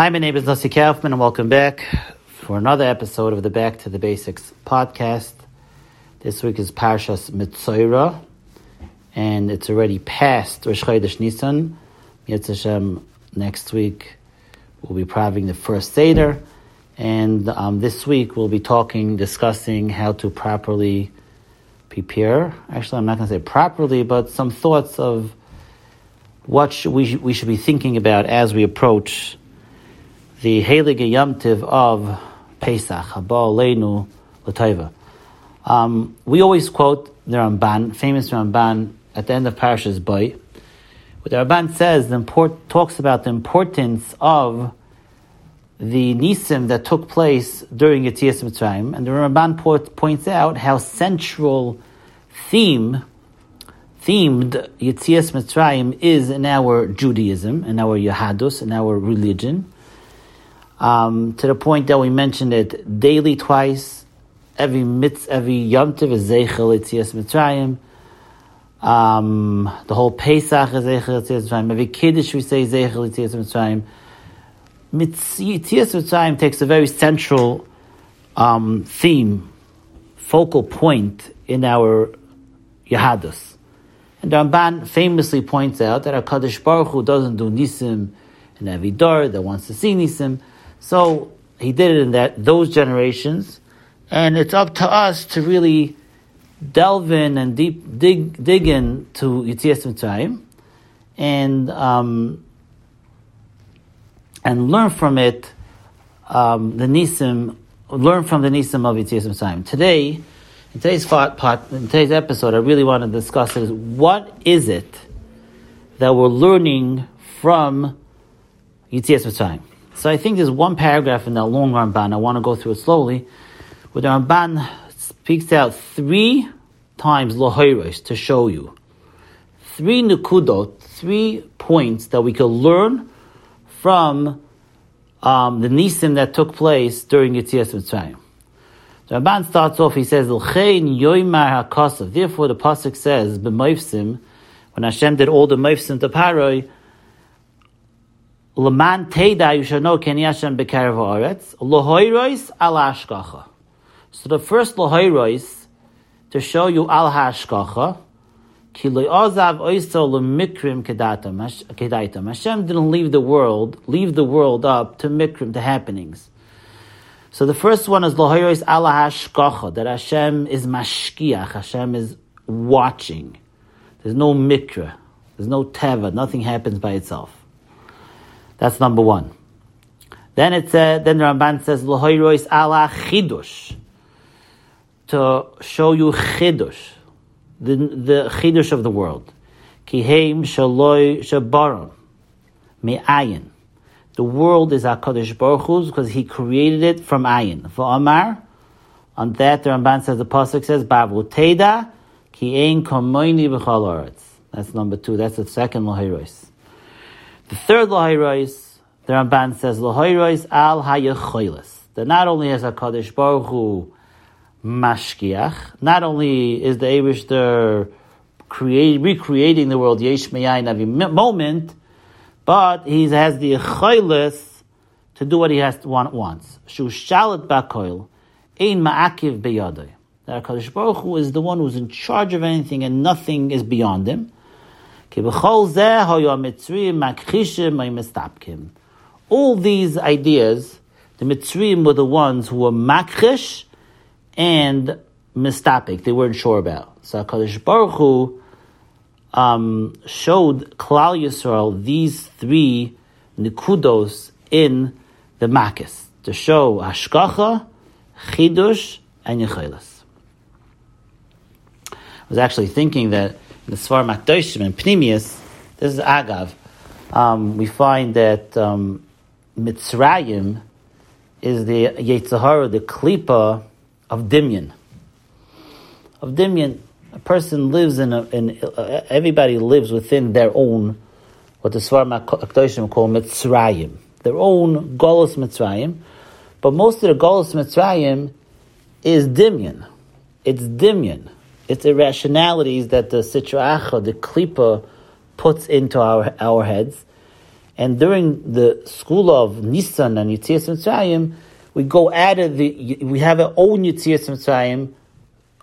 Hi, my name is Nasi Kaufman, and welcome back for another episode of the Back to the Basics podcast. This week is Parshas Mitzoira, and it's already past Rosh Chodesh Nisan. Yetz Hashem, next week we'll be praving the first Seder, and um, this week we'll be talking, discussing how to properly prepare. Actually, I'm not going to say properly, but some thoughts of what we, we should be thinking about as we approach the Heilige Yomtiv of Pesach, Haba Leinu Lataiva. Um, we always quote the Ramban, famous Ramban, at the end of Parashas Bay. What the Ramban says, the import, talks about the importance of the Nisim that took place during Yetzias Mitzrayim, and the Ramban points out how central theme, themed Yetzias Mitzrayim is in our Judaism, in our Yahadus, in our religion um, to the point that we mentioned it daily twice. Every mitz, every Yom Tov is Zeichel Yitzias Mitzrayim. Um, the whole Pesach is Zeichel Yitzias Mitzrayim. Every Kiddush we say Zeichel Yitzias Mitzrayim. Yitzias Mitzrayim takes a very central um, theme, focal point in our Yahadus. And Ramban famously points out that our Kadosh Baruch Hu doesn't do Nisim in every door that wants to see Nisim. So he did it in that those generations, and it's up to us to really delve in and deep dig dig in to Yitzias Mitzrayim, and um, and learn from it um, the nisim, learn from the nisim of Yitzias Mitzrayim. Today, in today's part, in today's episode, I really want to discuss is what is it that we're learning from Yitzias Mitzrayim. So I think there's one paragraph in that long Ramban, I want to go through it slowly, where the Ramban speaks out three times Lohoiros to show you. Three nukudot, three points that we could learn from um, the nisim that took place during Yitzias Mitzrayim. The Ramban starts off, he says. Therefore the Pasuk says, when Hashem did all the moifsim to Paroi, Leman Teda, you should know Keni Hashem Bekarev Haaretz. Lohoirois al Hashkacha. So the first Lohoirois, to show you al Hashkacha, Ki Ozav Oiso Lemikrim Kedaitam. Hashem didn't leave the world, leave the world up to Mikrim, to happenings. So the first one is Lohoirois al Hashkacha, that Hashem is Mashkiach, Hashem is watching. There's no Mikra, there's no Teva, nothing happens by itself. That's number one. Then it said, then the Ramban says, L'hoirois ala chidush. To show you chidush. The, the chidush of the world. Kiheim shaloi shabaron. Me'ayin. The world is HaKadosh Baruch Hu's because He created it from ayin. V'amar, on that the Ramban says, the Pasuk says, Bavu Teda, ki ein komoini b'chal That's number two. That's the second L'hoirois. The third Lahirois, the Ramban says, Lahirois al hayachoilis. That not only is HaKadosh Baruch Hu mashkiach, not only is the Abishter create, recreating the world yesh meyayin every moment, but he has the choilis to do what he has to want wants. Shu shalit bakoil, ein ma'akiv beyadai. That HaKadosh Baruch Hu is the one who's in charge of anything and nothing is beyond him. All these ideas, the Mitzrayim were the ones who were makrish and mistapik. They weren't sure about. So HaKadosh Baruch Hu um, showed Klal Yisrael these three nikudos in the makis to show hashkacha, chidush, and yechelas. I was actually thinking that the Svar Makdoshim and Pnimius, this is Agav, um, we find that um, Mitzrayim is the Yetzirah, the Klipa of Dimyan. Of Dimyan, a person lives in, a, in uh, everybody lives within their own, what the Svar Makdoshim call Mitzrayim, their own Golos Mitzrayim, but most of the Golos Mitzrayim is Dimyan. It's Dimyan. It's irrationalities that the Sitra Acha, the Klipa, puts into our, our heads. And during the school of Nisan and Yitzias Mitzrayim, we go out of the, we have our own Yitzias Mitzrayim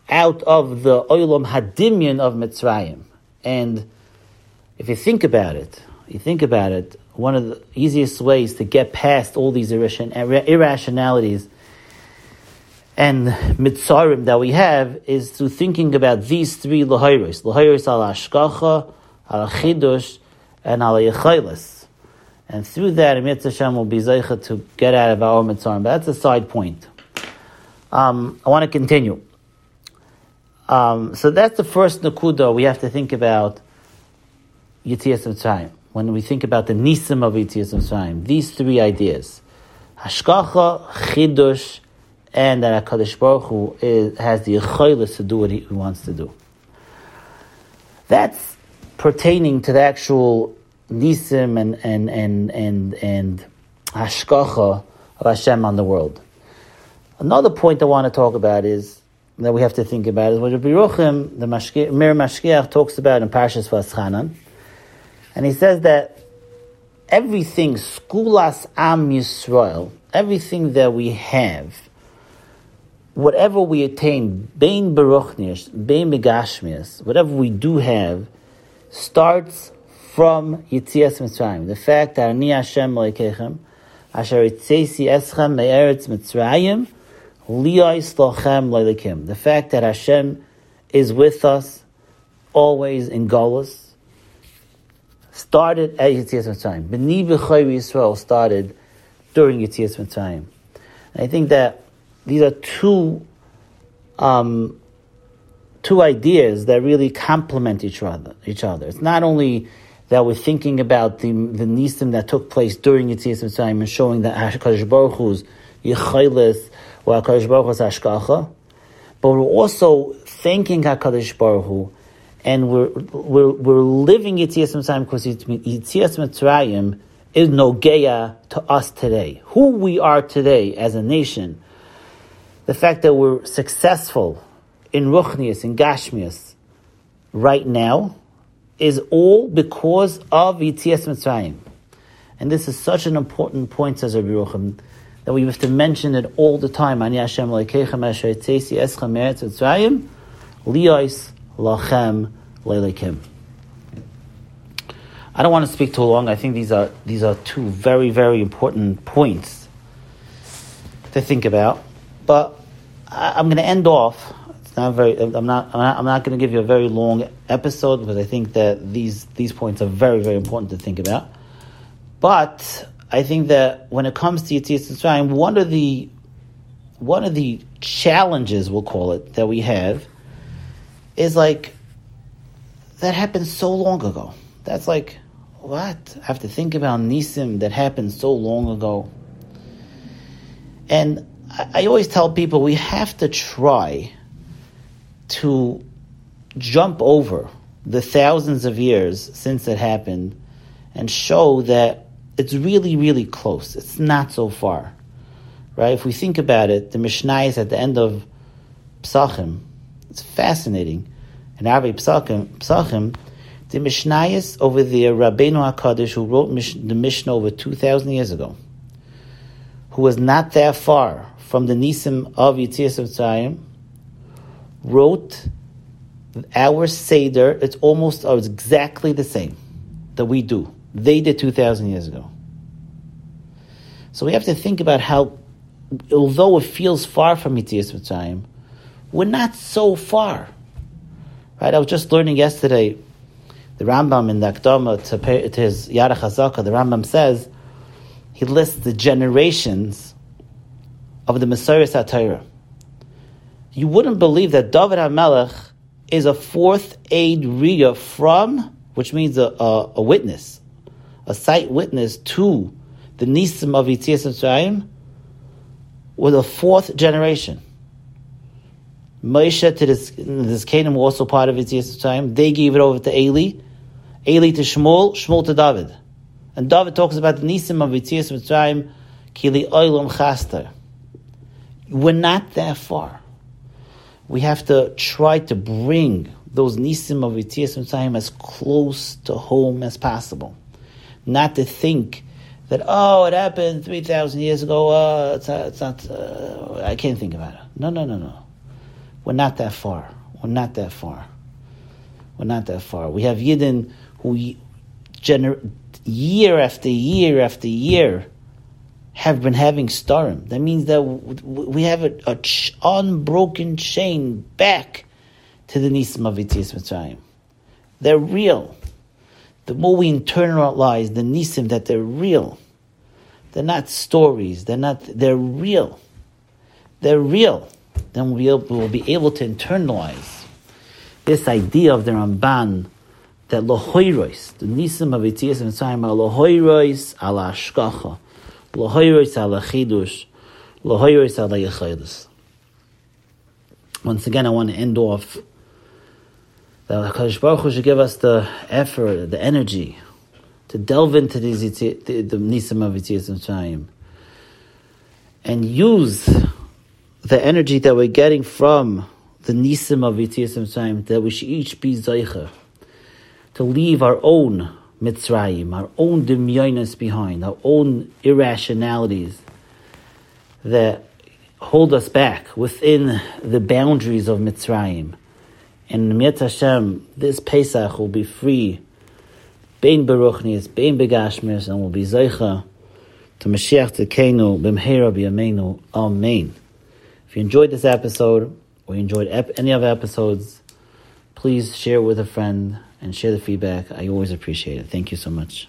out of the Olam Hadimyan of Mitzrayim. And if you think about it, you think about it, one of the easiest ways to get past all these irrationalities and mitzarim that we have is through thinking about these three lahayris. Lahayris al ashkacha, al chidush, and al yechaylis. And through that, Emir Hashem will be zeicha to get out of our mitzarim. But that's a side point. Um, I want to continue. Um, so that's the first nakuda we have to think about Yitzias Mitzrayim. When we think about the nisim of Yitzias Mitzrayim, these three ideas: hashkacha, chidush, and that Hakadosh Baruch Hu is, has the achoilis to do what he wants to do. That's pertaining to the actual nisim and and and and and hashkacha of Hashem on the world. Another point I want to talk about is that we have to think about is what Rabbi Ruchim, the Mir Mashkiach, talks about in Parshas Vaschanan, and he says that everything, skulas am Yisrael, everything that we have, whatever we attain, bein baruchnish, bein megashmias, whatever we do have, starts from Yitzias Mitzrayim. The fact that Ani Hashem Loikechem, Asher Yitzesi Eschem Me'eretz Mitzrayim, Liyais Lochem Loilekim. The fact that Hashem is with us always in Golos, started at Yitzias Mitzrayim. B'ni B'chayri Yisrael started during Yitzias Mitzrayim. I think that these are two um, two ideas that really complement each other. Each other. It's not only that we're thinking about the the nisim that took place during Yitzias Mitzrayim and showing that Hakadosh Baruch Hu's yichaylis or Hakadosh Baruch Hu's hashkacha, but we're also thanking Hakadosh Baruch Hu, and we're we're we're living Yitzias Mitzrayim because Yitzias Mitzrayim is nogeya to us today. Who we are today as a nation the fact that we're successful in Ruchnius, in Gashmius, right now, is all because of Yitzias Mitzrayim. And this is such an important point, says Rabbi Rucham, that we have to mention it all the time. Ani Hashem eschem meretz Mitzrayim, lachem leilekim. I don't want to speak too long. I think these are these are two very very important points to think about. But I, am going to end off. It's not very. I'm not. I'm not, not going to give you a very long episode because I think that these these points are very very important to think about. But I think that when it comes to Yitzias Mitzrayim, one of the one of the challenges we'll call it that we have is like that happened so long ago. That's like what I have to think about Nisim that happened so long ago. And I, always tell people we have to try to jump over the thousands of years since it happened and show that it's really, really close. It's not so far. Right? If we think about it, the Mishnah is at the end of Psachim. It's fascinating. In Arvei Psachim, Psachim the Mishnayos over there, Rabbeinu HaKadosh, who wrote the Mishnah over 2,000 years ago, who was not that far from the Nisim of Yitzias Mitzrayim, wrote our Seder, it's almost or it's exactly the same that we do. They did 2,000 years ago. So we have to think about how, although it feels far from Yitzias Mitzrayim, we're not so far. Right? I was just learning yesterday, the Rambam in the Akdama to, to his Yad HaChazaka, the Rambam says, he lists the generations of the Messiah Satira. You wouldn't believe that David HaMelech is a fourth aid Riya from, which means a, a, a, witness, a sight witness to the Nisim of Yitzias Mitzrayim, with a fourth generation. Moshe to this, this Canaan were also part of Yitzias Mitzrayim. They gave it over to Eli, Eli to Shmuel, Shmuel to David. And David talks about the Nisim of Yitzias Mitzrayim, Kili Oilam Chaster. We're not that far. We have to try to bring those nisim of Yitzias Mitzrayim as close to home as possible. not to think that oh, it happened three thousand years ago. Uh, it's not. It's not uh, I can't think about it. No, no, no, no. We're not that far. We're not that far. We're not that far. We have Yidden who gener- year after year after year have been having starim. That means that we have a, a ch- unbroken chain back to the Nisim of Yitzis Mitzrayim. They're real. The more we internalize the Nisim that they're real, they're not stories. They're not. They're real. They're real. Then we'll be able, we'll be able to internalize this idea of the Ramban that lohoirois, the Nisim of Yitzis Mitzrayim, are lohoirois ala ashkacha Once again, I want to end off that HaKadosh Baruch Hu should give us the effort, the energy to delve into these the, the Nisim of Yitzis Mitzrayim and use the energy that we're getting from the Nisim of Yitzis Mitzrayim that we should each be Zaycha to leave our own Mitzrayim, our own demyonis behind, our own irrationalities that hold us back within the boundaries of Mitzrayim. And Mitzvah Hashem, this Pesach will be free, Bein Baruchnis, Bein Begashmis, and will be Zeicha to Mashiach Tekenu, Bimhera B'Yameinu, Amen. If you enjoyed this episode, or you enjoyed any other episodes, please share it with a friend and share the feedback. I always appreciate it. Thank you so much.